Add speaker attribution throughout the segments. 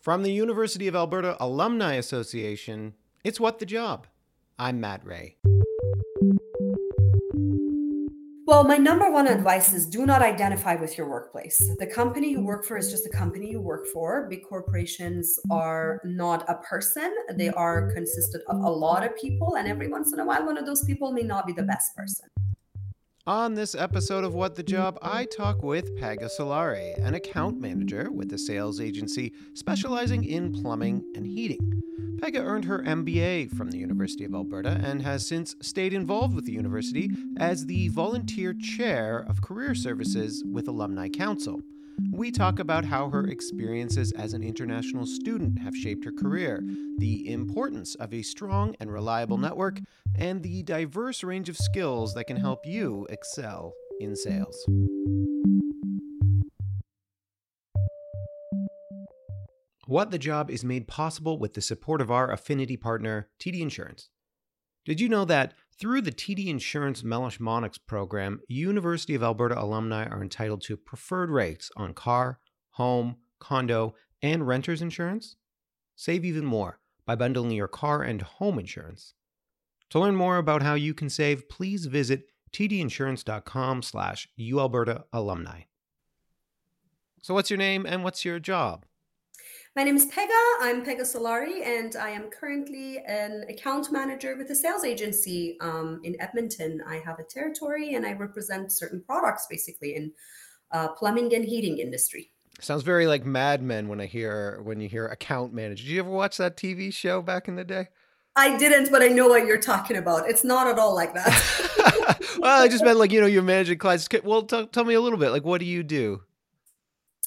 Speaker 1: From the University of Alberta Alumni Association, it's What the Job. I'm Matt Rea.
Speaker 2: Well, my number one advice is do not identify with your workplace. The company you work for is just the company you work for. Big corporations are not a person, they are consisted of a lot of people, and every once in a while, one of those people may not be the best person.
Speaker 1: On this episode of What the mm-hmm. Job, I talk with Pegah Salari, an account manager with a sales agency specializing in plumbing and heating. Pegah earned her MBA from the University of Alberta and has since stayed involved with the university as the volunteer chair of career services with Alumni Council. We talk about how her experiences as an international student have shaped her career, the importance of a strong and reliable network, and the diverse range of skills that can help you excel in sales. What the Job is made possible with the support of our affinity partner, TD Insurance. Did you know that through the TD Insurance Meloche Monnex program, University of Alberta alumni are entitled to preferred rates on car, home, condo, and renters insurance? Save even more by bundling your car and home insurance. To learn more about how you can save, please visit tdinsurance.com slash ualberta alumni. So what's your name and what's your job?
Speaker 2: My name is Pegah. I'm Pegah Salari, and I am currently an account manager with a sales agency um, in Edmonton. I have a territory, and I represent certain products, basically in uh, plumbing and heating industry.
Speaker 1: Sounds very like Mad Men when I hear when you hear account manager. Did you ever watch that TV show back in the day?
Speaker 2: I didn't, but I know what you're talking about. It's not at all like that.
Speaker 1: well, I just meant like you know you're managing clients. Well, t- tell me a little bit. Like, what do you do?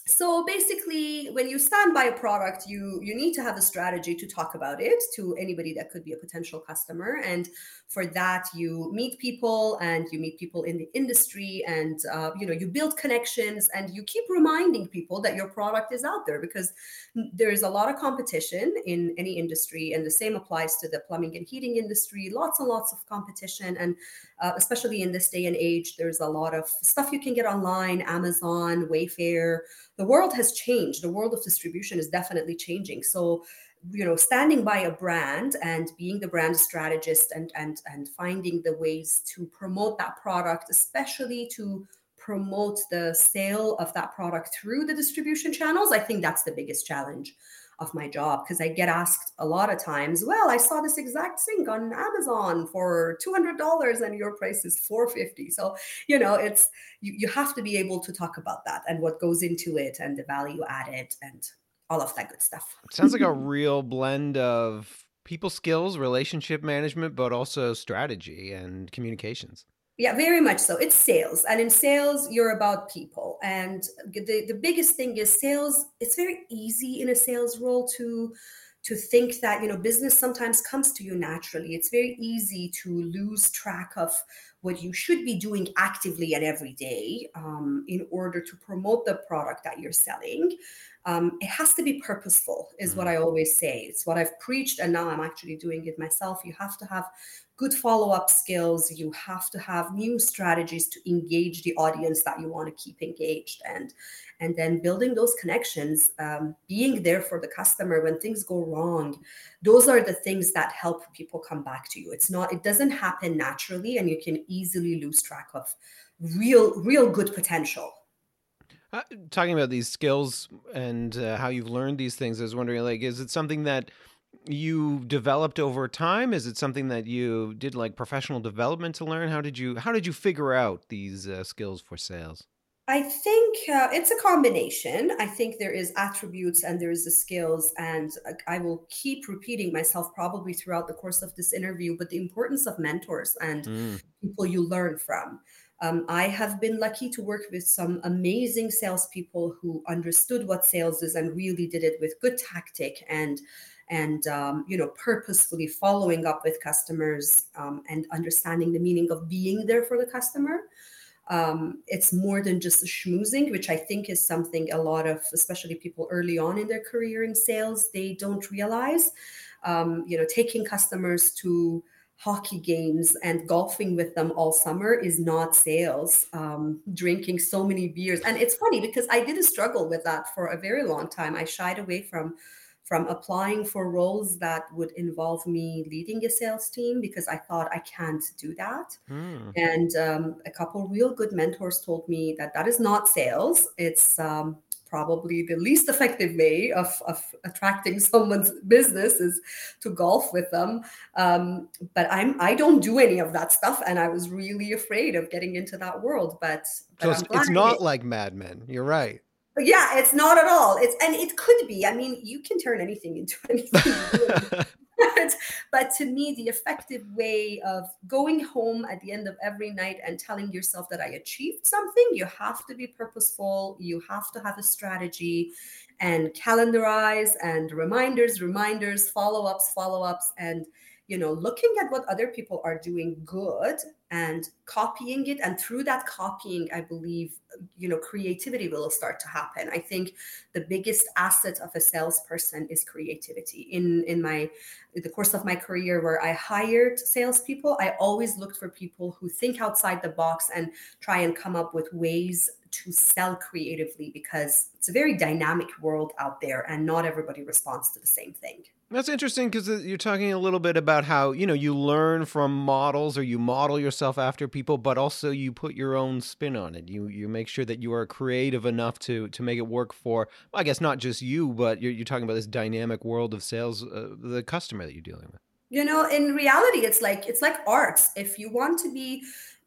Speaker 2: So basically when you stand by a product you you need to have a strategy to talk about it to anybody that could be a potential customer. And for that you meet people and you meet people in the industry and uh, you know you build connections and you keep reminding people that your product is out there because there's a lot of competition in any industry and the same applies to the plumbing and heating industry lots and lots of competition. And uh, especially in this day and age there's a lot of stuff you can get online amazon wayfair. The world has changed. The world of distribution is definitely changing. So you know standing by a brand and being the brand strategist and and and finding the ways to promote that product especially to promote the sale of that product through the distribution channels i think that's the biggest challenge of my job because I get asked a lot of times, well, I saw this exact sink on Amazon for $200 and your price is 450. So, you know, it's you, you have to be able to talk about that and what goes into it and the value added and all of that good stuff.
Speaker 1: Sounds like a real blend of people skills, relationship management, but also strategy and communications.
Speaker 2: Yeah, very much so. It's sales. And in sales, you're about people. And the, the biggest thing is sales, it's very easy in a sales role to to think that you know business sometimes comes to you naturally it's very easy to lose track of what you should be doing actively and every day um, in order to promote the product that you're selling um, it has to be purposeful is what mm. i always say. It's what i've preached and now i'm actually doing it myself. You have to have good follow-up skills. You have to have new strategies to engage the audience that you want to keep engaged and and then building those connections um, being there for the customer when things go wrong. Those are the things that help people come back to you. It's not it doesn't happen naturally and you can easily lose track of real real good potential
Speaker 1: uh, talking about these skills and uh, how you've learned these things i was wondering like is it something that you developed over time is it something that you did like professional development to learn how did you how did you figure out these uh, skills for sales
Speaker 2: I think uh, it's a combination. I think there is attributes and there is the skills, and I will keep repeating myself probably throughout the course of this interview. But the importance of mentors and mm. people you learn from. Um, I have been lucky to work with some amazing salespeople who understood what sales is and really did it with good tactic and and um, you know purposefully following up with customers um, and understanding the meaning of being there for the customer. Um, it's more than just schmoozing which i think is something a lot of especially people early on in their career in sales they don't realize. Um, you know taking customers to hockey games and golfing with them all summer is not sales. Um, drinking so many beers, and it's funny because I did struggle with that for a very long time. I shied away from from applying for roles that would involve me leading a sales team because I thought I can't do that. Mm. And um, a couple real good mentors told me that that is not sales. It's um, probably the least effective way of, of attracting someone's business is to golf with them. Um, but I'm I don't do any of that stuff, and I was really afraid of getting into that world. But,
Speaker 1: but so it's, not like Mad Men. You're right.
Speaker 2: Yeah, it's not at all. It's and it could be. I mean, you can turn anything into anything. but, to me, the effective way of going home at the end of every night and telling yourself that I achieved something, you have to be purposeful. You have to have a strategy and calendarize and reminders, reminders, follow ups, follow ups, and you know looking at what other people are doing good and copying it. And through that copying i believe you know creativity will start to happen. I think the biggest asset of a salesperson is creativity. In in my the course of my career where i hired salespeople i always looked for people who think outside the box and try and come up with ways to sell creatively because it's a very dynamic world out there and not everybody responds to the same thing.
Speaker 1: That's interesting because uh, you're talking a little bit about how you know you learn from models or you model yourself after people, but also you put your own spin on it. You you make sure that you are creative enough to to make it work for, well, I guess not just you, but you're, you're talking about this dynamic world of sales, uh, the customer that you're dealing with.
Speaker 2: You know, in reality, it's like it's like arts. If you want to be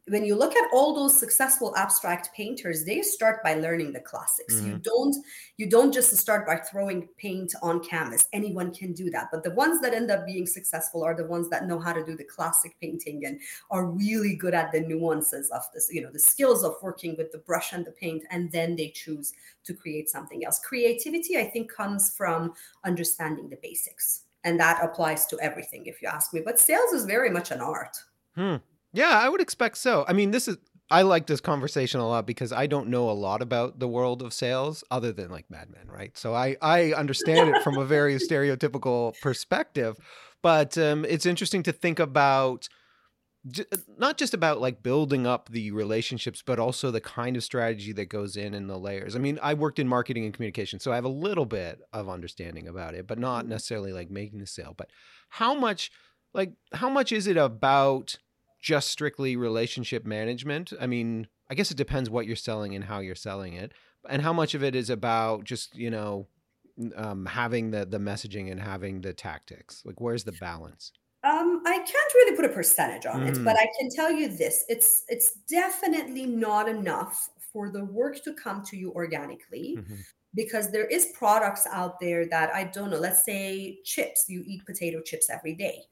Speaker 2: when you look at all those successful abstract painters they start by learning the classics. Mm-hmm. you don't you don't just start by throwing paint on canvas. Anyone can do that. But the ones that end up being successful are the ones that know how to do the classic painting and are really good at the nuances of this you know the skills of working with the brush and the paint and then they choose to create something else. Creativity i think comes from understanding the basics and that applies to everything if you ask me. But sales is very much an art.
Speaker 1: Hmm. Yeah, I would expect so. I mean, this is I like this conversation a lot because I don't know a lot about the world of sales other than like Mad Men, right? So I I understand it from a very stereotypical perspective, but um, it's interesting to think about not just about like building up the relationships but also the kind of strategy that goes in in the layers i mean i worked in marketing and communication so i have a little bit of understanding about it but not mm-hmm. necessarily like making the sale but how much like how much is it about just strictly relationship management. I mean, I guess it depends what you're selling and how you're selling it, and how much of it is about just you know um, having the the messaging and having the tactics. Like, where's the balance?
Speaker 2: Um, I can't really put a percentage on mm. it, but I can tell you this: it's it's definitely not enough for the work to come to you organically. Mm-hmm because there is products out there that I don't know. Let's say chips. You eat potato chips every day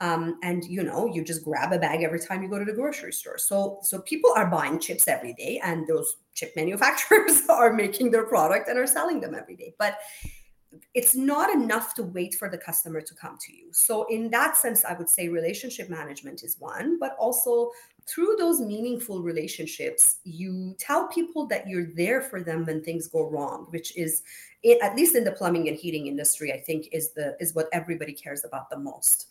Speaker 2: um, and you know you just grab a bag every time you go to the grocery store. So so people are buying chips every day and those chip manufacturers are making their product and are selling them every day. But it's not enough to wait for the customer to come to you. So in that sense i would say relationship management is one but also through those meaningful relationships you tell people that you're there for them when things go wrong which is at least in the plumbing and heating industry i think is the is what everybody cares about the most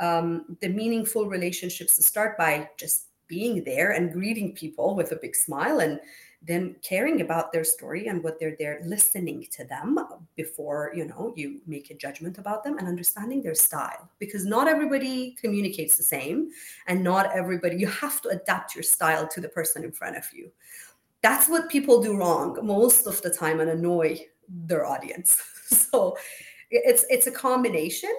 Speaker 2: um, the meaningful relationships to start by just being there and greeting people with a big smile and then caring about their story and what they're there listening to them before you know you make a judgment about them and understanding their style. Because not everybody communicates the same and not everybody you have to adapt your style to the person in front of you. That's what people do wrong most of the time and annoy their audience. So it's it's a combination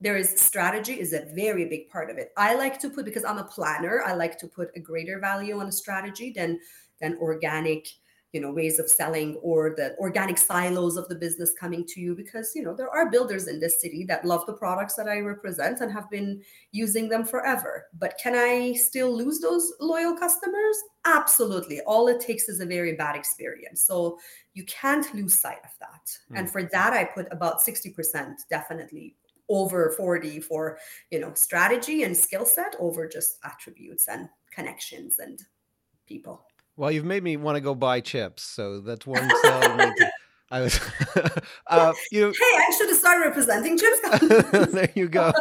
Speaker 2: there is strategy is a very big part of it. I like to put because i'm a planner i like to put a greater value on a strategy than than organic you know ways of selling or the organic silos of the business coming to you because you know there are builders in this city that love the products that i represent and have been using them forever. But can i still lose those loyal customers? Absolutely. All it takes is a very bad experience. So you can't lose sight of that. Mm. and for that i put about 60% definitely over 40 for you know strategy and skill set over just attributes and connections and people
Speaker 1: well you've made me want to go buy chips so that's one sell I was, uh, you
Speaker 2: hey, I should have started representing chips.
Speaker 1: there you go.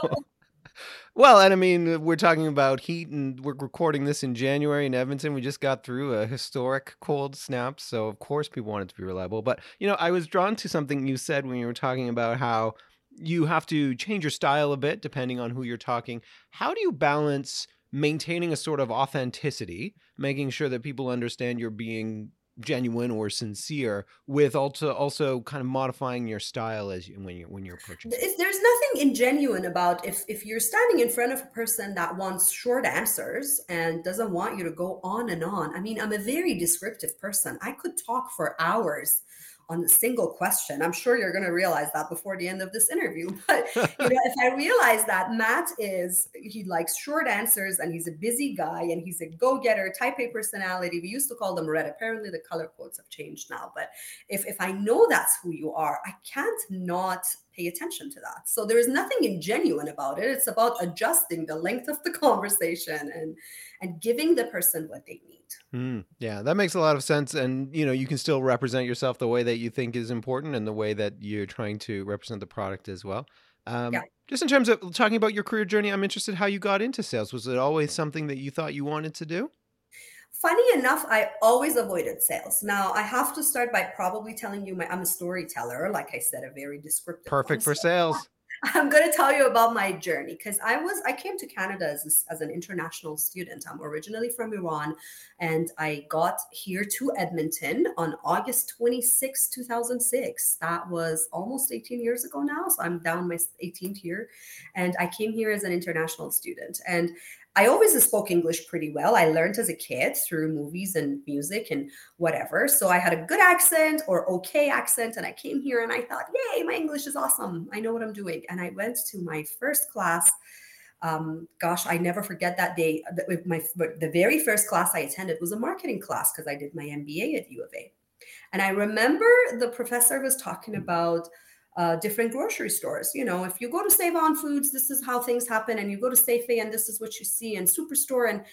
Speaker 1: Well, and I mean, we're talking about heat, and we're recording this in January in Edmonton. We just got through a historic cold snap, so of course people want it to be reliable. But you know, I was drawn to something you said when you were talking about how you have to change your style a bit depending on who you're talking. How do you balance maintaining a sort of authenticity, making sure that people understand you're being genuine or sincere with also also kind of modifying your style as you when you're when you're approaching
Speaker 2: there's nothing ingenuine about if if you're standing in front of a person that wants short answers and doesn't want you to go on and on. I mean i'm a very descriptive person. I could talk for hours on a single question. I'm sure you're going to realize that before the end of this interview. But you know, if I realize that Matt is he likes short answers and he's a busy guy and he's a go-getter, type A personality. We used to call them red. Apparently the color codes have changed now. But if if I know that's who you are, I can't not pay attention to that. So there is nothing ingenuine about it. It's about adjusting the length of the conversation and and giving the person what they need.
Speaker 1: Mm, yeah, that makes a lot of sense. And you know, you can still represent yourself the way that you think is important and the way that you're trying to represent the product as well. Um, yeah. Just in terms of talking about your career journey, I'm interested how you got into sales. Was it always something that you thought you wanted to do?
Speaker 2: Funny enough, I always avoided sales. Now, I have to start by probably telling you my I'm a storyteller, like I said, a very descriptive.
Speaker 1: Perfect for sales.
Speaker 2: I'm going to tell you about my journey because I was I came to Canada as, as an international student. I'm originally from Iran and I got here to Edmonton on August 26, 2006. That was almost 18 years ago now, so I'm down my 18th year and I came here as an international student and I always spoke English pretty well. I learned as a kid through movies and music and whatever. So I had a good accent or okay accent. And I came here and I thought, yay, my English is awesome. I know what I'm doing. And I went to my first class. Um, gosh, I never forget that day. My the very first class I attended was a marketing class because I did my MBA at U of A. And I remember the professor was talking about uh, different grocery stores. You know, if you go to Save On Foods, this is how things happen, and you go to Safeway, and this is what you see, and Superstore, and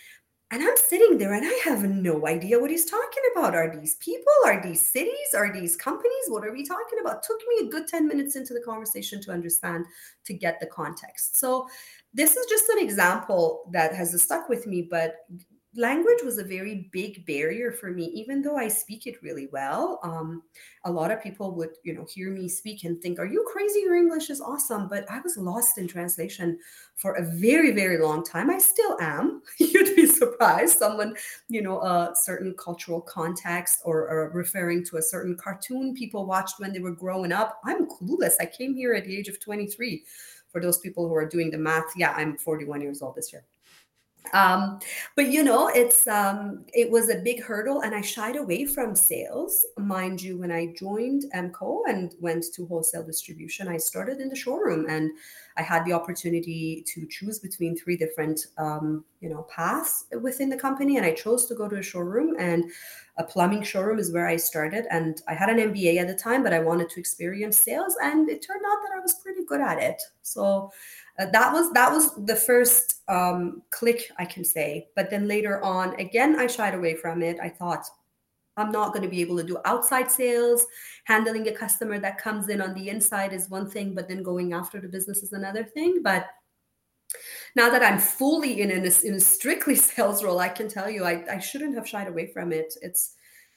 Speaker 2: and I'm sitting there, and I have no idea what he's talking about. Are these people? Are these cities? Are these companies? What are we talking about? Took me a good ten minutes into the conversation to understand, to get the context. So this is just an example that has stuck with me but language was a very big barrier for me even though i speak it really well um, a lot of people would you know hear me speak and think are you crazy? Your english is awesome. But i was lost in translation for a very very long time. I still am. You'd be surprised. Someone you know a certain cultural context or, or referring to a certain cartoon people watched when they were growing up i'm clueless. I came here at the age of 23 for those people who are doing the math yeah i'm 41 years old this year um, but you know it's um, it was a big hurdle and i shied away from sales mind you when i joined EMCO and went to wholesale distribution. I started in the showroom and i had the opportunity to choose between three different um, you know paths within the company and i chose to go to a showroom and a plumbing showroom is where i started and i had an mba at the time but i wanted to experience sales and it turned out that i was pretty good at it. So uh, that was that was the first um, click I can say. But then later on, again, I shied away from it. I thought I'm not going to be able to do outside sales. Handling a customer that comes in on the inside is one thing, but then going after the business is another thing. But now that I'm fully in, a, in a strictly sales role, I can tell you I, I shouldn't have shied away from it. It's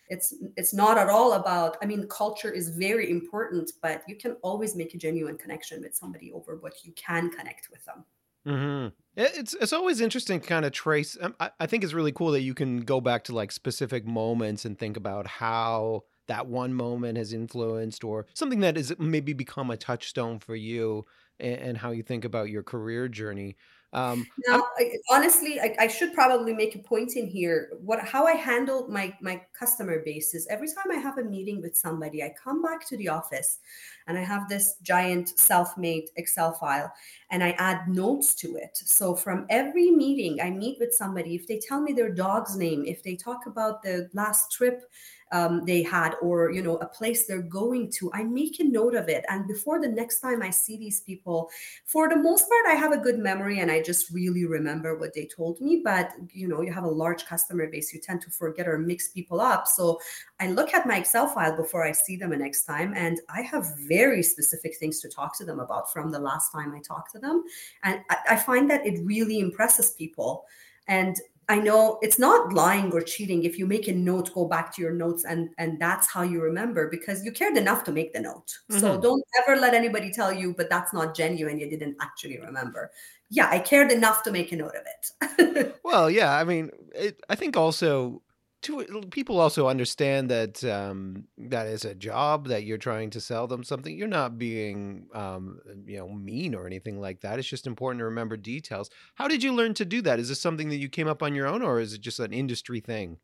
Speaker 2: it's it's not at all about i mean culture is very important but you can always make a genuine connection with somebody over what you can connect with them
Speaker 1: mm-hmm. it's it's always interesting to kind of trace um, I, I think it's really cool that you can go back to like specific moments and think about how that one moment has influenced or something that has maybe become a touchstone for you and, and how you think about your career journey
Speaker 2: um, now, I, honestly, I, I, should probably make a point in here. What how I handle my my customer base is every time I have a meeting with somebody, I come back to the office, and I have this giant self-made Excel file, and I add notes to it. So from every meeting, I meet with somebody. If they tell me their dog's name, if they talk about the last trip um, they had or you know a place they're going to i make a note of it. And before the next time i see these people for the most part i have a good memory and i just really remember what they told me. But you know you have a large customer base you tend to forget or mix people up. So i look at my excel file before i see them the next time and i have very specific things to talk to them about from the last time i talked to them. And I, I find that it really impresses people. And I know it's not lying or cheating if you make a note, go back to your notes, and and that's how you remember because you cared enough to make the note. Mm-hmm. So don't ever let anybody tell you, but that's not genuine. You didn't actually remember. Yeah, I cared enough to make a note of
Speaker 1: it. well, yeah, I mean, it, I think also to people also understand that um, that is a job that you're trying to sell them something. You're not being um, you know mean or anything like that. It's just important to remember details. How did you learn to do that? Is this something that you came up on your own, or is it just an industry thing?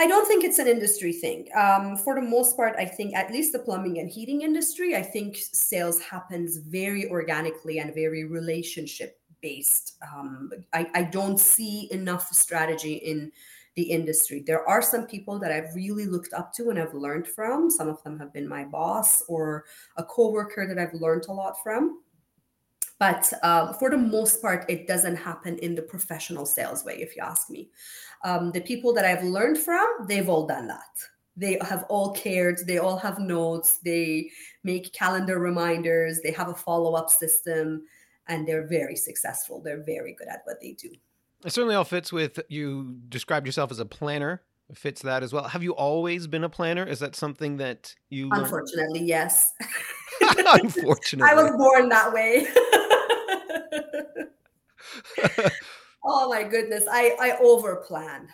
Speaker 2: I don't think it's an industry thing. Um, for the most part, I think at least the plumbing and heating industry, I think sales happens very organically and very relationship based. Um, I, I don't see enough strategy in the industry. There are some people that I've really looked up to and I've learned from. Some of them have been my boss or a coworker that I've learned a lot from. But uh, for the most part, it doesn't happen in the professional sales way, if you ask me. Um, the people that I've learned from, they've all done that. They have all cared. They all have notes. They make calendar reminders. They have a follow up system, and they're very successful. They're very good at what they do.
Speaker 1: It certainly all fits with you described yourself as a planner. It fits that as well. Have you always been a planner? Is that something that you
Speaker 2: learned? Unfortunately, yes.
Speaker 1: Unfortunately.
Speaker 2: I was born that way. oh my goodness. I I overplan.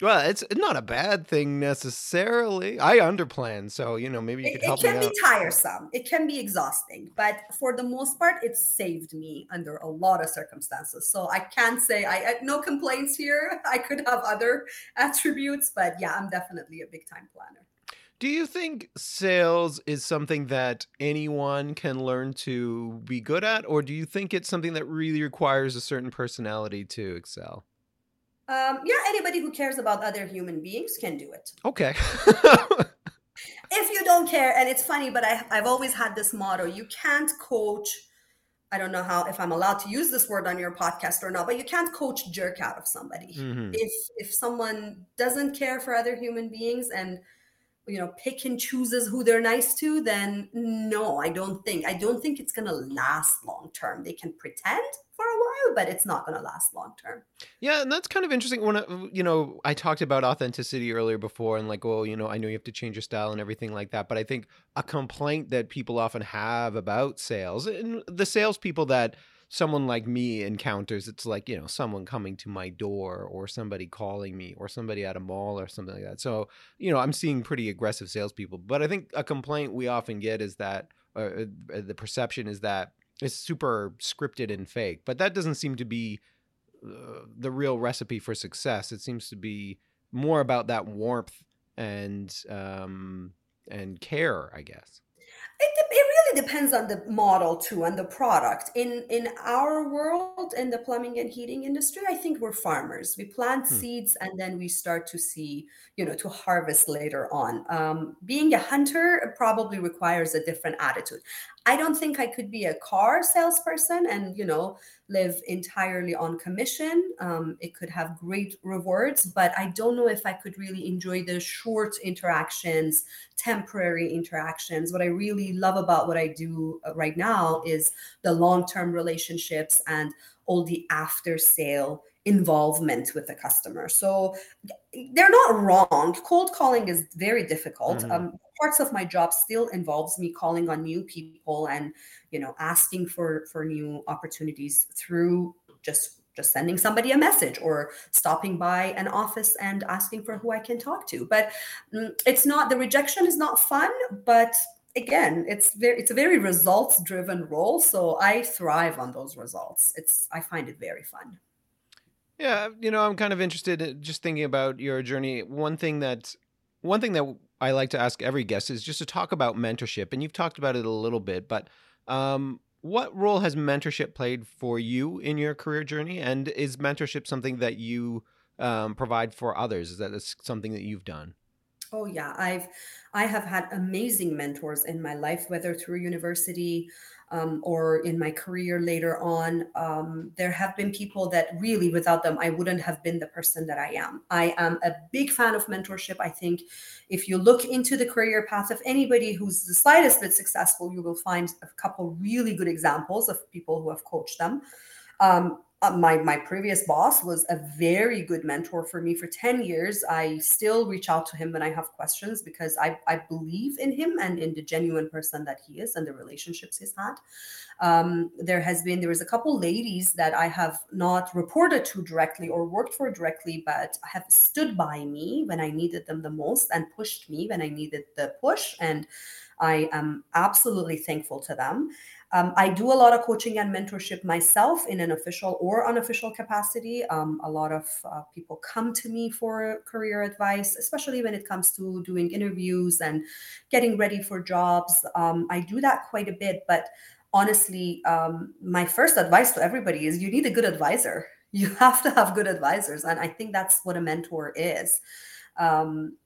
Speaker 1: Well, it's not a bad thing necessarily. I underplan, so you know maybe you could help
Speaker 2: me. It can
Speaker 1: be
Speaker 2: out. tiresome. It can be exhausting, but for the most part, it saved me under a lot of circumstances. So I can't say I, I no complaints here. I could have other attributes, but yeah, I'm definitely a big time planner.
Speaker 1: Do you think sales is something that anyone can learn to be good at, or do you think it's something that really requires a certain personality to excel?
Speaker 2: Um, yeah, anybody who cares about other human beings can do it.
Speaker 1: Okay.
Speaker 2: if you don't care, and it's funny, but I, I've always had this motto: you can't coach. I don't know how if I'm allowed to use this word on your podcast or not, but you can't coach jerk out of somebody. Mm-hmm. If if someone doesn't care for other human beings and you know pick and chooses who they're nice to then no i don't think i don't think it's going to last long term. They can pretend for a while but it's not going to last long term.
Speaker 1: Yeah and that's kind of interesting. When I, you know i talked about authenticity earlier before and like well you know i know you have to change your style and everything like that but i think a complaint that people often have about sales and the salespeople that someone like me encounters, it's like, you know, someone coming to my door or somebody calling me or somebody at a mall or something like that. So, you know, I'm seeing pretty aggressive salespeople. But I think a complaint we often get is that uh, uh the perception is that it's super scripted and fake. But that doesn't seem to be uh, the real recipe for success. It seems to be more about that warmth and um, and care, I guess.
Speaker 2: Really depends on the model too and the product. In in our world, in the plumbing and heating industry, I think we're farmers. We plant hmm. seeds and then we start to see, you know, to harvest later on. Um, being a hunter probably requires a different attitude. I don't think I could be a car salesperson and you know live entirely on commission. Um, it could have great rewards, but I don't know if I could really enjoy the short interactions, temporary interactions. What I really love about what I do uh, right now is the long term relationships and all the after sale involvement with the customer. So they're not wrong. Cold calling is very difficult. Mm-hmm. Um, parts of my job still involves me calling on new people and you know asking for for new opportunities through just just sending somebody a message or stopping by an office and asking for who I can talk to. But mm, it's not the rejection is not fun, but again it's very it's a very results driven role so i thrive on those results it's i find it very fun
Speaker 1: yeah, you know, I'm kind of interested in just thinking about your journey. One thing that one thing that I like to ask every guest is just to talk about mentorship, and you've talked about it a little bit, but um, what role has mentorship played for you in your career journey, and is mentorship something that you um, provide for others? Is that something that you've done?
Speaker 2: Oh yeah, I've I have had amazing mentors in my life, whether through university um, or in my career later on. Um, there have been people that really, without them, I wouldn't have been the person that I am. I am a big fan of mentorship. I think if you look into the career path of anybody who's the slightest bit successful, you will find a couple really good examples of people who have coached them. Um, uh, my my previous boss was a very good mentor for me for 10 years. I still reach out to him when i have questions because i i believe in him and in the genuine person that he is and the relationships he's had. Um, there has been there was a couple ladies that i have not reported to directly or worked for directly but have stood by me when i needed them the most and pushed me when i needed the push. And i am absolutely thankful to them um, I do a lot of coaching and mentorship myself in an official or unofficial capacity. Um, a lot of uh, people come to me for career advice, especially when it comes to doing interviews and getting ready for jobs. Um, I do that quite a bit, but honestly, um, my first advice to everybody is you need a good advisor. You have to have good advisors. And I think that's what a mentor is. Um,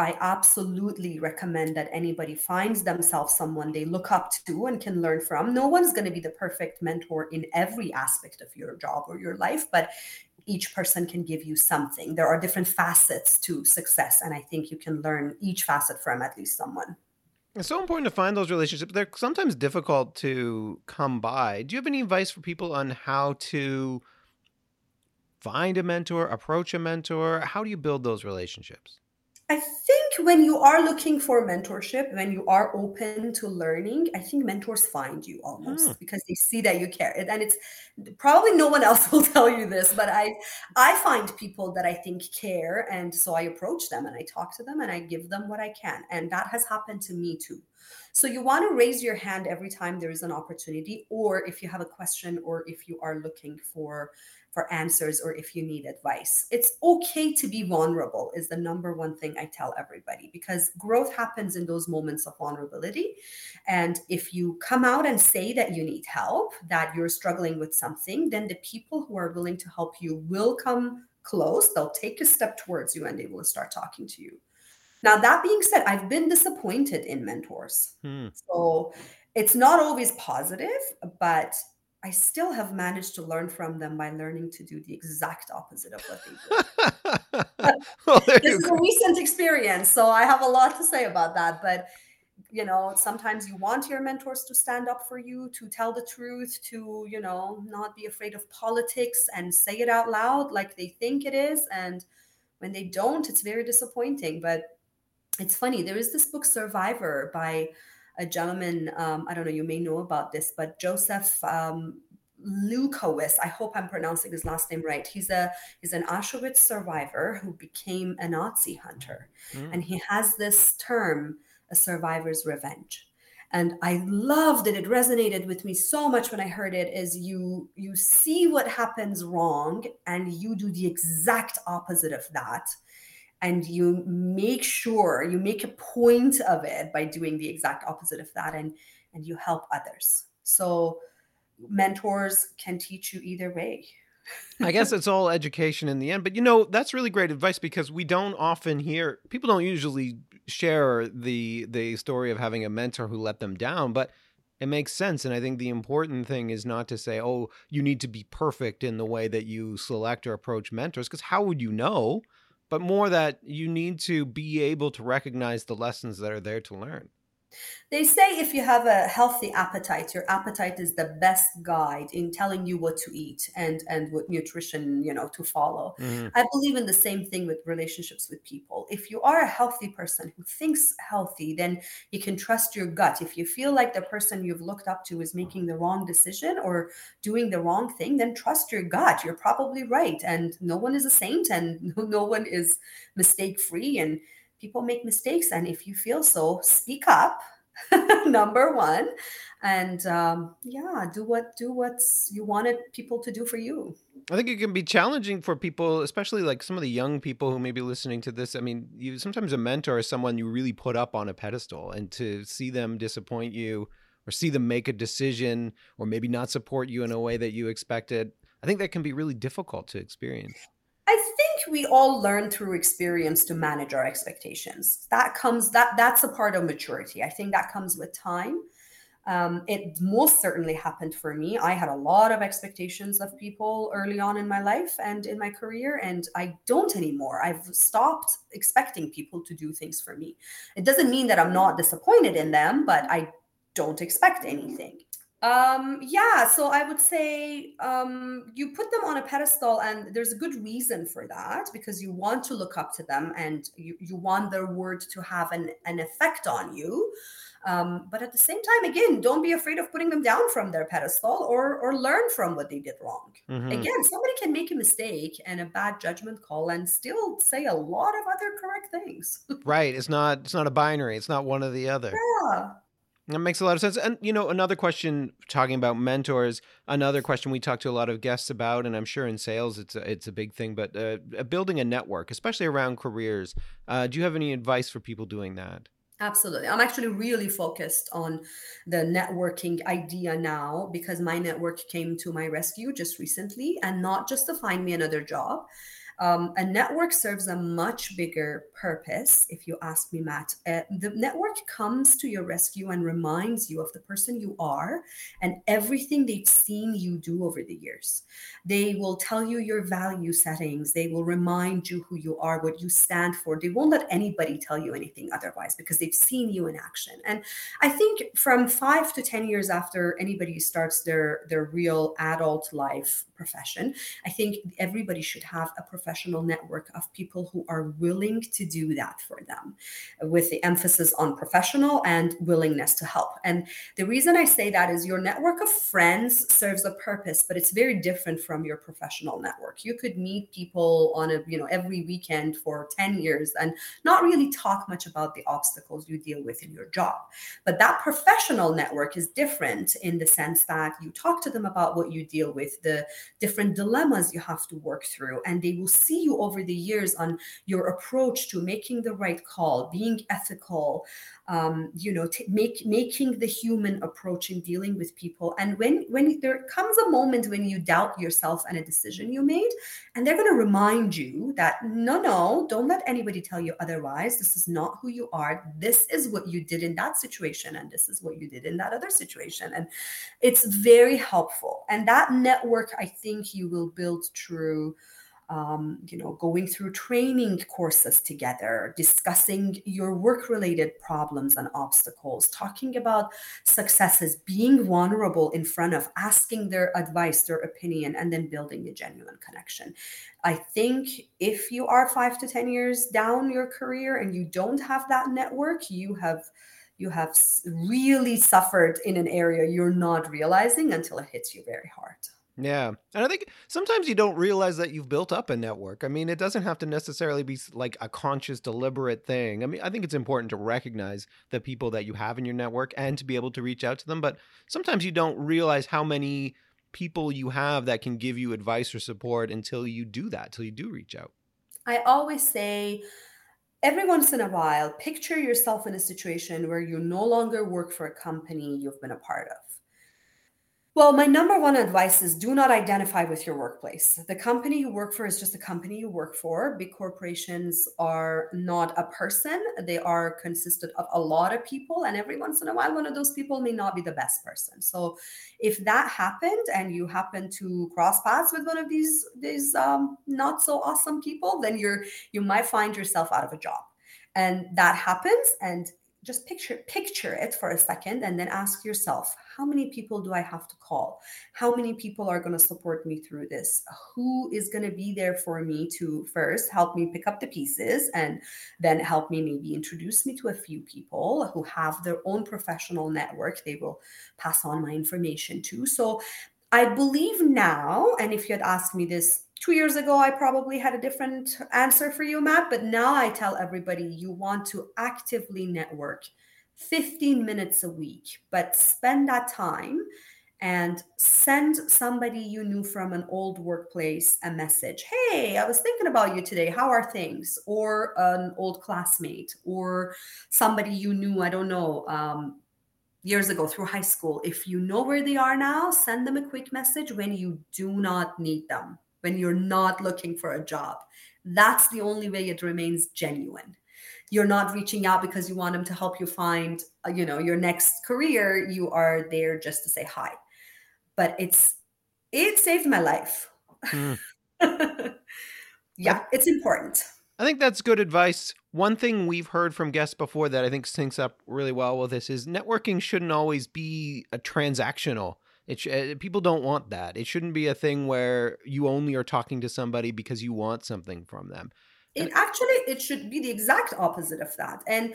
Speaker 2: I absolutely recommend that anybody finds themselves someone they look up to and can learn from. No one's going to be the perfect mentor in every aspect of your job or your life, but each person can give you something. There are different facets to success, and I think you can learn each facet from at least someone.
Speaker 1: It's so important to find those relationships. They're sometimes difficult to come by. Do you have any advice for people on how to find a mentor, approach a mentor? How do you build those relationships?
Speaker 2: I think when you are looking for mentorship, when you are open to learning, I think mentors find you almost mm. because they see that you care. And it's probably no one else will tell you this, but I I find people that I think care and so I approach them and I talk to them and I give them what I can. And that has happened to me too. So you want to raise your hand every time there is an opportunity or if you have a question or if you are looking for for answers or if you need advice. It's okay to be vulnerable, is the number one thing I tell everybody because growth happens in those moments of vulnerability. And if you come out and say that you need help, that you're struggling with something, then the people who are willing to help you will come close. They'll take a step towards you and they will start talking to you. Now, that being said, I've been disappointed in mentors. Hmm. So it's not always positive, but I still have managed to learn from them by learning to do the exact opposite of what they do. well, this is go. a recent experience, so I have a lot to say about that. But you know, sometimes you want your mentors to stand up for you, to tell the truth, to you know, not be afraid of politics and say it out loud like they think it is. And when they don't, it's very disappointing. But it's funny. There is this book, Survivor, by a gentleman, um, I don't know, you may know about this, but Joseph um, Lukowicz, I hope I'm pronouncing his last name right. He's a he's an Auschwitz survivor who became a Nazi hunter, mm. and he has this term, a survivor's revenge. And I loved it. It resonated with me so much when I heard it. Is you you see what happens wrong, and you do the exact opposite of that, and you make sure you make a point of it by doing the exact opposite of that and and you help others so mentors can teach you either way
Speaker 1: I guess it's all education in the end. But you know, that's really great advice because we don't often hear people don't usually share the the story of having a mentor who let them down, but it makes sense and I think the important thing is not to say, "Oh, you need to be perfect in the way that you select or approach mentors" because how would you know? But more that you need to be able to recognize the lessons that are there to learn.
Speaker 2: They say if you have a healthy appetite, your appetite is the best guide in telling you what to eat and and what nutrition you know to follow. Mm-hmm. I believe in the same thing with relationships with people. If you are a healthy person who thinks healthy, then you can trust your gut. If you feel like the person you've looked up to is making the wrong decision or doing the wrong thing, then trust your gut. You're probably right, and no one is a saint, and no one is mistake free, and people make mistakes and if you feel so speak up number one. And um, yeah do what do what you wanted people to do for you.
Speaker 1: I think it can be challenging for people especially like some of the young people who may be listening to this. I mean you sometimes a mentor is someone you really put up on a pedestal and to see them disappoint you or see them make a decision or maybe not support you in a way that you expected i think that can be really difficult to experience.
Speaker 2: I think we all learn through experience to manage our expectations. That comes that that's a part of maturity. I think that comes with time. Um, it most certainly happened for me. I had a lot of expectations of people early on in my life and in my career, and I don't anymore. I've stopped expecting people to do things for me. It doesn't mean that I'm not disappointed in them, but I don't expect anything. Um, yeah, so I would say um, you put them on a pedestal, and there's a good reason for that because you want to look up to them and you, you want their word to have an, an effect on you. Um, but at the same time, again, don't be afraid of putting them down from their pedestal or or learn from what they did wrong. Mm-hmm. Again, somebody can make a mistake and a bad judgment call and still say a lot of other correct things.
Speaker 1: right. It's not it's not a binary. It's not one or the other.
Speaker 2: Yeah.
Speaker 1: That makes a lot of sense. And you know, another question talking about mentors, another question we talk to a lot of guests about, and I'm sure in sales it's a, it's a big thing. But uh, building a network, especially around careers, uh, do you have any advice for people doing that?
Speaker 2: Absolutely. I'm actually really focused on the networking idea now because my network came to my rescue just recently and not just to find me another job, um, a network serves a much bigger purpose, if you ask me, Matt. Uh, the network comes to your rescue and reminds you of the person you are and everything they've seen you do over the years. They will tell you your value settings, they will remind you who you are, what you stand for. They won't let anybody tell you anything otherwise because they've seen you in action. And I think from five to 10 years after anybody starts their, their real adult life profession, I think everybody should have a profession professional network of people who are willing to do that for them, with the emphasis on professional and willingness to help. And the reason I say that is your network of friends serves a purpose, but it's very different from your professional network. You could meet people on a, you know, every weekend for 10 years and not really talk much about the obstacles you deal with in your job. But that professional network is different in the sense that you talk to them about what you deal with, the different dilemmas you have to work through, and they will see you over the years on your approach to making the right call, being ethical, um, you know, t- make making the human approach in dealing with people. And when when there comes a moment when you doubt yourself and a decision you made, and they're going to remind you that no, no, don't let anybody tell you otherwise. This is not who you are. This is what you did in that situation, and this is what you did in that other situation. And it's very helpful. And that network, I think, you will build through um, you know, going through training courses together, discussing your work related problems and obstacles, talking about successes, being vulnerable in front of, asking their advice, their opinion, and then building a genuine connection. I think if you are five to 10 years down your career and you don't have that network, you have you have really suffered in an area you're not realizing until it hits you very hard.
Speaker 1: Yeah. And I think sometimes you don't realize that you've built up a network. I mean, it doesn't have to necessarily be like a conscious, deliberate thing. I mean, I think it's important to recognize the people that you have in your network and to be able to reach out to them. But sometimes you don't realize how many people you have that can give you advice or support until you do that, until you do reach out.
Speaker 2: I always say, every once in a while, picture yourself in a situation where you no longer work for a company you've been a part of well, my number one advice is do not identify with your workplace. The company you work for is just a company you work for. Big corporations are not a person, they are consisted of a lot of people. And every once in a while, one of those people may not be the best person. So if that happened and you happen to cross paths with one of these, these um, not so awesome people, then you're you might find yourself out of a job. And that happens. And just picture picture it for a second and then ask yourself how many people do i have to call? How many people are going to support me through this? Who is going to be there for me to first help me pick up the pieces and then help me maybe introduce me to a few people who have their own professional network? They will pass on my information to so i believe now and if you had asked me this two years ago, I probably had a different answer for you, Matt. But now I tell everybody you want to actively network 15 minutes a week, but spend that time and send somebody you knew from an old workplace a message. Hey i was thinking about you today. How are things? Or an old classmate or somebody you knew i don't know um, years ago through high school. If you know where they are now send them a quick message when you do not need them when you're not looking for a job. That's the only way it remains genuine. You're not reaching out because you want them to help you find uh, you know your next career. You are there just to say hi. But it's it saved my life. Mm. yeah it's important.
Speaker 1: I think that's good advice. One thing we've heard from guests before that i think syncs up really well with this is networking shouldn't always be a transactional it sh- uh, people don't want that. It shouldn't be a thing where you only are talking to somebody because you want something from them.
Speaker 2: It actually it should be the exact opposite of that. And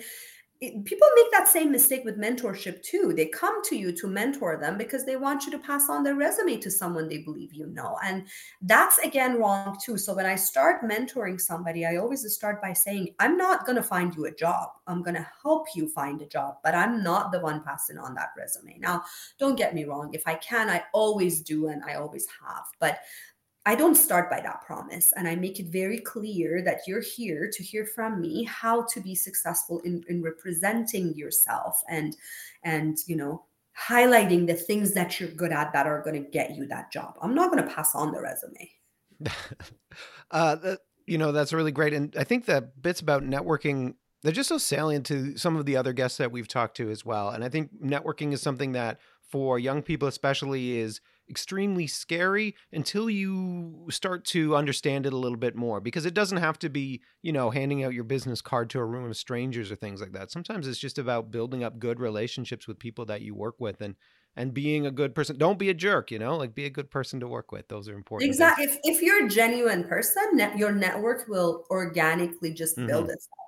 Speaker 2: it, people make that same mistake with mentorship too. They come to you to mentor them because they want you to pass on their resume to someone they believe you know. And that's again wrong too. So when I start mentoring somebody, I always start by saying, I'm not going to find you a job. I'm going to help you find a job, but I'm not the one passing on that resume. Now, don't get me wrong. If I can, I always do and I always have. But I don't start by that promise. And I make it very clear that you're here to hear from me how to be successful in, in representing yourself and and you know highlighting the things that you're good at that are going to get you that job. I'm not going to pass on the resume.
Speaker 1: uh, that, you know, that's really great. And I think that bits about networking, they're just so salient to some of the other guests that we've talked to as well. And I think networking is something that for young people, especially, is extremely scary until you start to understand it a little bit more because it doesn't have to be, you know, handing out your business card to a room of strangers or things like that. Sometimes it's just about building up good relationships with people that you work with and and being a good person. Don't be a jerk, you know, like be a good person to work with. Those are important.
Speaker 2: Exactly. If if you're a genuine person, net, your network will organically just build mm-hmm. itself.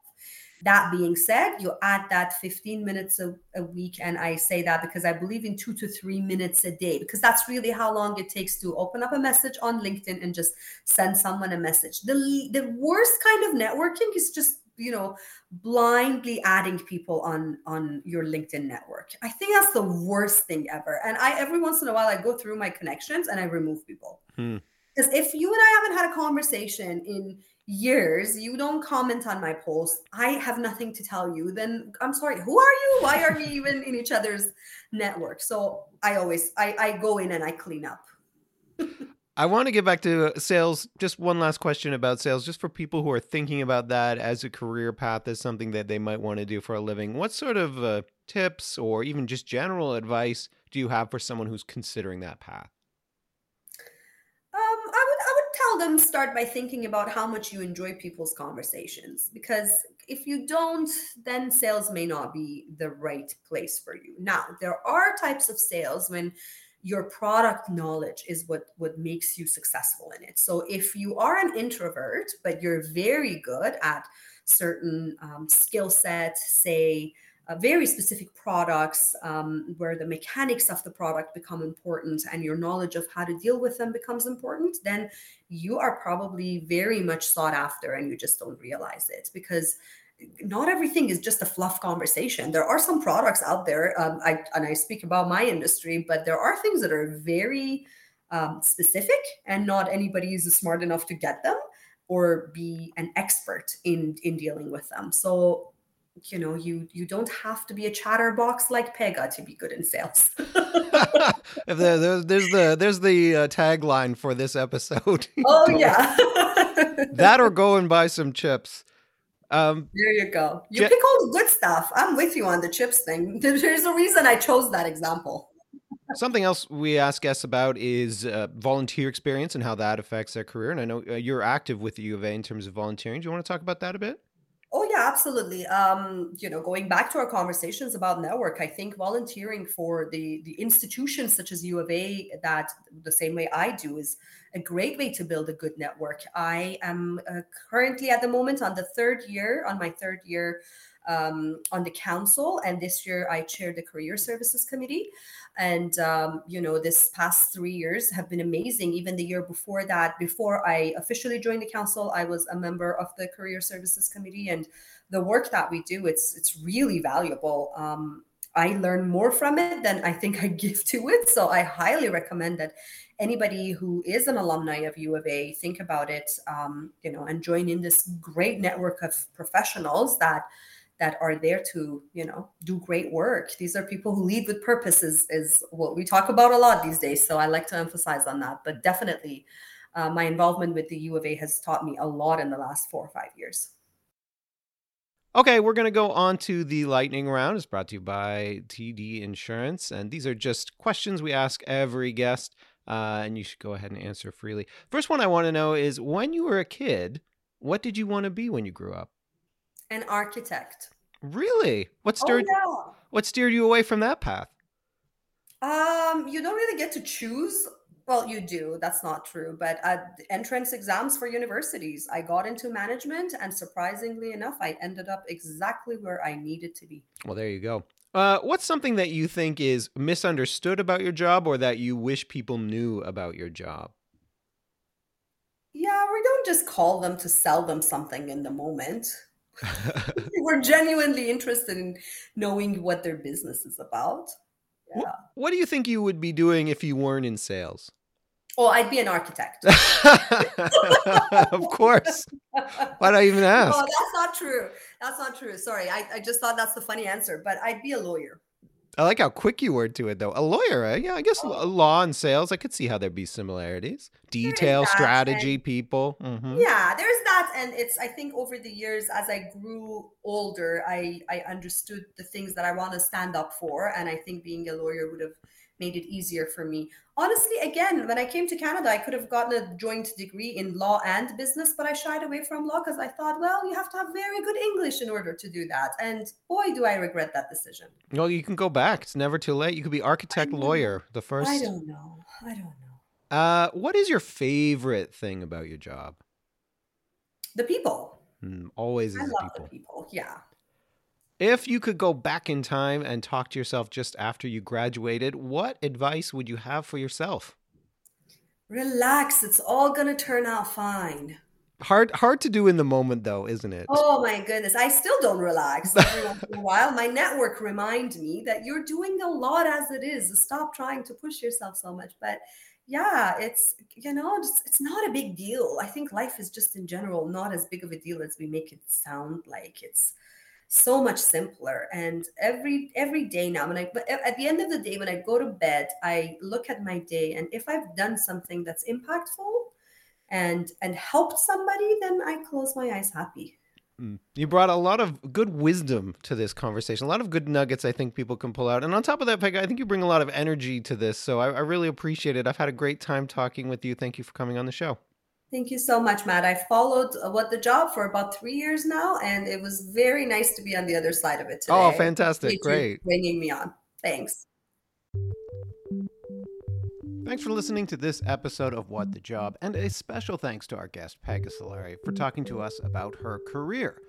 Speaker 2: That being said, you add that 15 minutes a, a, week. And I say that because I believe in two to three minutes a day, because that's really how long it takes to open up a message on LinkedIn and just send someone a message. The, the worst kind of networking is just you know blindly adding people on on your linkedin network i think that's the worst thing ever and i every once in a while i go through my connections and i remove people because hmm. if you and i haven't had a conversation in years you don't comment on my post i have nothing to tell you then i'm sorry who are you why are we even in each other's network so i always i, I go in and i clean up
Speaker 1: I want to get back to sales. Just one last question about sales, just for people who are thinking about that as a career path, as something that they might want to do for a living. What sort of uh, tips or even just general advice do you have for someone who's considering that path?
Speaker 2: Them start by thinking about how much you enjoy people's conversations because if you don't then sales may not be the right place for you. Now there are types of sales when your product knowledge is what what makes you successful in it. So if you are an introvert but you're very good at certain um, skill sets say uh, very specific products um, where the mechanics of the product become important and your knowledge of how to deal with them becomes important, then you are probably very much sought after and you just don't realize it because not everything is just a fluff conversation. There are some products out there, um, I, and I speak about my industry, but there are things that are very um, specific and not anybody is smart enough to get them or be an expert in in dealing with them. So you know you you don't have to be a chatterbox like Pegah to be good in sales.
Speaker 1: If there, there's, there's the there's the uh, tagline for this episode.
Speaker 2: Oh yeah.
Speaker 1: That or go and buy some chips.
Speaker 2: Um there you go. You Je- pick all the good stuff. I'm with you on the chips thing. There's a reason i chose that example.
Speaker 1: Something else we ask guests about is uh, volunteer experience and how that affects their career. And I know uh, you're active with the U of A in terms of volunteering. Do you want to talk about that a bit?
Speaker 2: Yeah, absolutely. Um, you know, going back to our conversations about network, I think volunteering for the the institutions such as U of A that the same way I do is a great way to build a good network. I am uh, currently at the moment on the third year, on my third year um, on the council, and this year I chair the career services committee. And um, you know, this past three years have been amazing. Even the year before that, before I officially joined the council, I was a member of the career services committee, and the work that we do, it's it's really valuable. Um, I learn more from it than I think I give to it. So I highly recommend that anybody who is an alumni of U of A think about it, um, you know, and join in this great network of professionals that that are there to you know do great work these are people who lead with purpose is, is what we talk about a lot these days so i like to emphasize on that but definitely uh, my involvement with the U of A has taught me a lot in the last four or five years.
Speaker 1: Okay, we're going to go on to the lightning round. It's brought to you by TD Insurance. And these are just questions we ask every guest, uh, and you should go ahead and answer freely. First one I want to know is when you were a kid, what did you want to be when you grew up?
Speaker 2: An architect.
Speaker 1: Really? What steered,
Speaker 2: oh, yeah.
Speaker 1: what steered you away from that path?
Speaker 2: Um, you don't really get to choose well, you do. That's not true. But at entrance exams for universities, I got into management, and surprisingly enough, I ended up exactly where I needed to be.
Speaker 1: Well, there you go. Uh, what's something that you think is misunderstood about your job or that you wish people knew about your job?
Speaker 2: Yeah, we don't just call them to sell them something in the moment. We're genuinely interested in knowing what their business is about.
Speaker 1: Yeah. What do you think you would be doing if you weren't in sales?
Speaker 2: Oh, I'd be an architect.
Speaker 1: of course. Why do I even ask?
Speaker 2: Oh, that's not true. That's not true. Sorry. I, I just thought that's the funny answer, but I'd be a lawyer.
Speaker 1: I like how quick you were to it, though. A lawyer, eh? Yeah, I guess oh. law and sales, I could see how there'd be similarities. Detail, strategy, people. Mm-hmm.
Speaker 2: Yeah, there's. And it's, I think over the years, as I grew older, I, I understood the things that I want to stand up for. And I think being a lawyer would have made it easier for me. Honestly, again, when I came to Canada, I could have gotten a joint degree in law and business, but I shied away from law because I thought, well, you have to have very good English in order to do that. And boy, do I regret that decision.
Speaker 1: Well, you can go back. It's never too late. You could be architect, lawyer, the first.
Speaker 2: I don't know. I don't know.
Speaker 1: Uh, what is your favorite thing about your job?
Speaker 2: The people.
Speaker 1: Mm, always is
Speaker 2: I
Speaker 1: the
Speaker 2: love
Speaker 1: people.
Speaker 2: The people. Yeah.
Speaker 1: If you could go back in time and talk to yourself just after you graduated, what advice would you have for yourself?
Speaker 2: Relax, it's all going to turn out fine.
Speaker 1: Hard hard to do in the moment though, isn't it?
Speaker 2: Oh my goodness. I still don't relax every once in a while. My network remind me that you're doing a lot as it is. Stop trying to push yourself so much. But yeah, it's you know, it's, it's not a big deal. I think life is just in general not as big of a deal as we make it sound like. It's so much simpler and every every day now when i at the end of the day when i go to bed i look at my day and if i've done something that's impactful and and helped somebody then i close my eyes happy.
Speaker 1: You brought a lot of good wisdom to this conversation, a lot of good nuggets I think people can pull out. And on top of that, Peg, I think you bring a lot of energy to this. So I, I really appreciate it. I've had a great time talking with you. Thank you for coming on the show.
Speaker 2: Thank you so much, Matt. I followed uh, What the Job for about three years now, and it was very nice to be on the other side of it today.
Speaker 1: Oh, fantastic. Great.
Speaker 2: Bringing me on. Thanks.
Speaker 1: Thanks for listening to this episode of What the Job, and a special thanks to our guest, Pegah Salari, for talking to us about her career.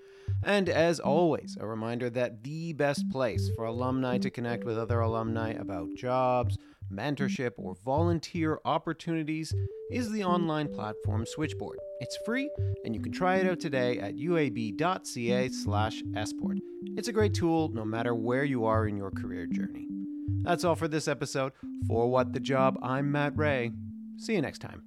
Speaker 1: And as always, a reminder that the best place for alumni to connect with other alumni about jobs, mentorship, or volunteer opportunities is the online platform Switchboard. It's free, and you can try it out today at uab.ca/esport. It's a great tool no matter where you are in your career journey. That's all for this episode. For What the Job, I'm Matt Rea. See you next time.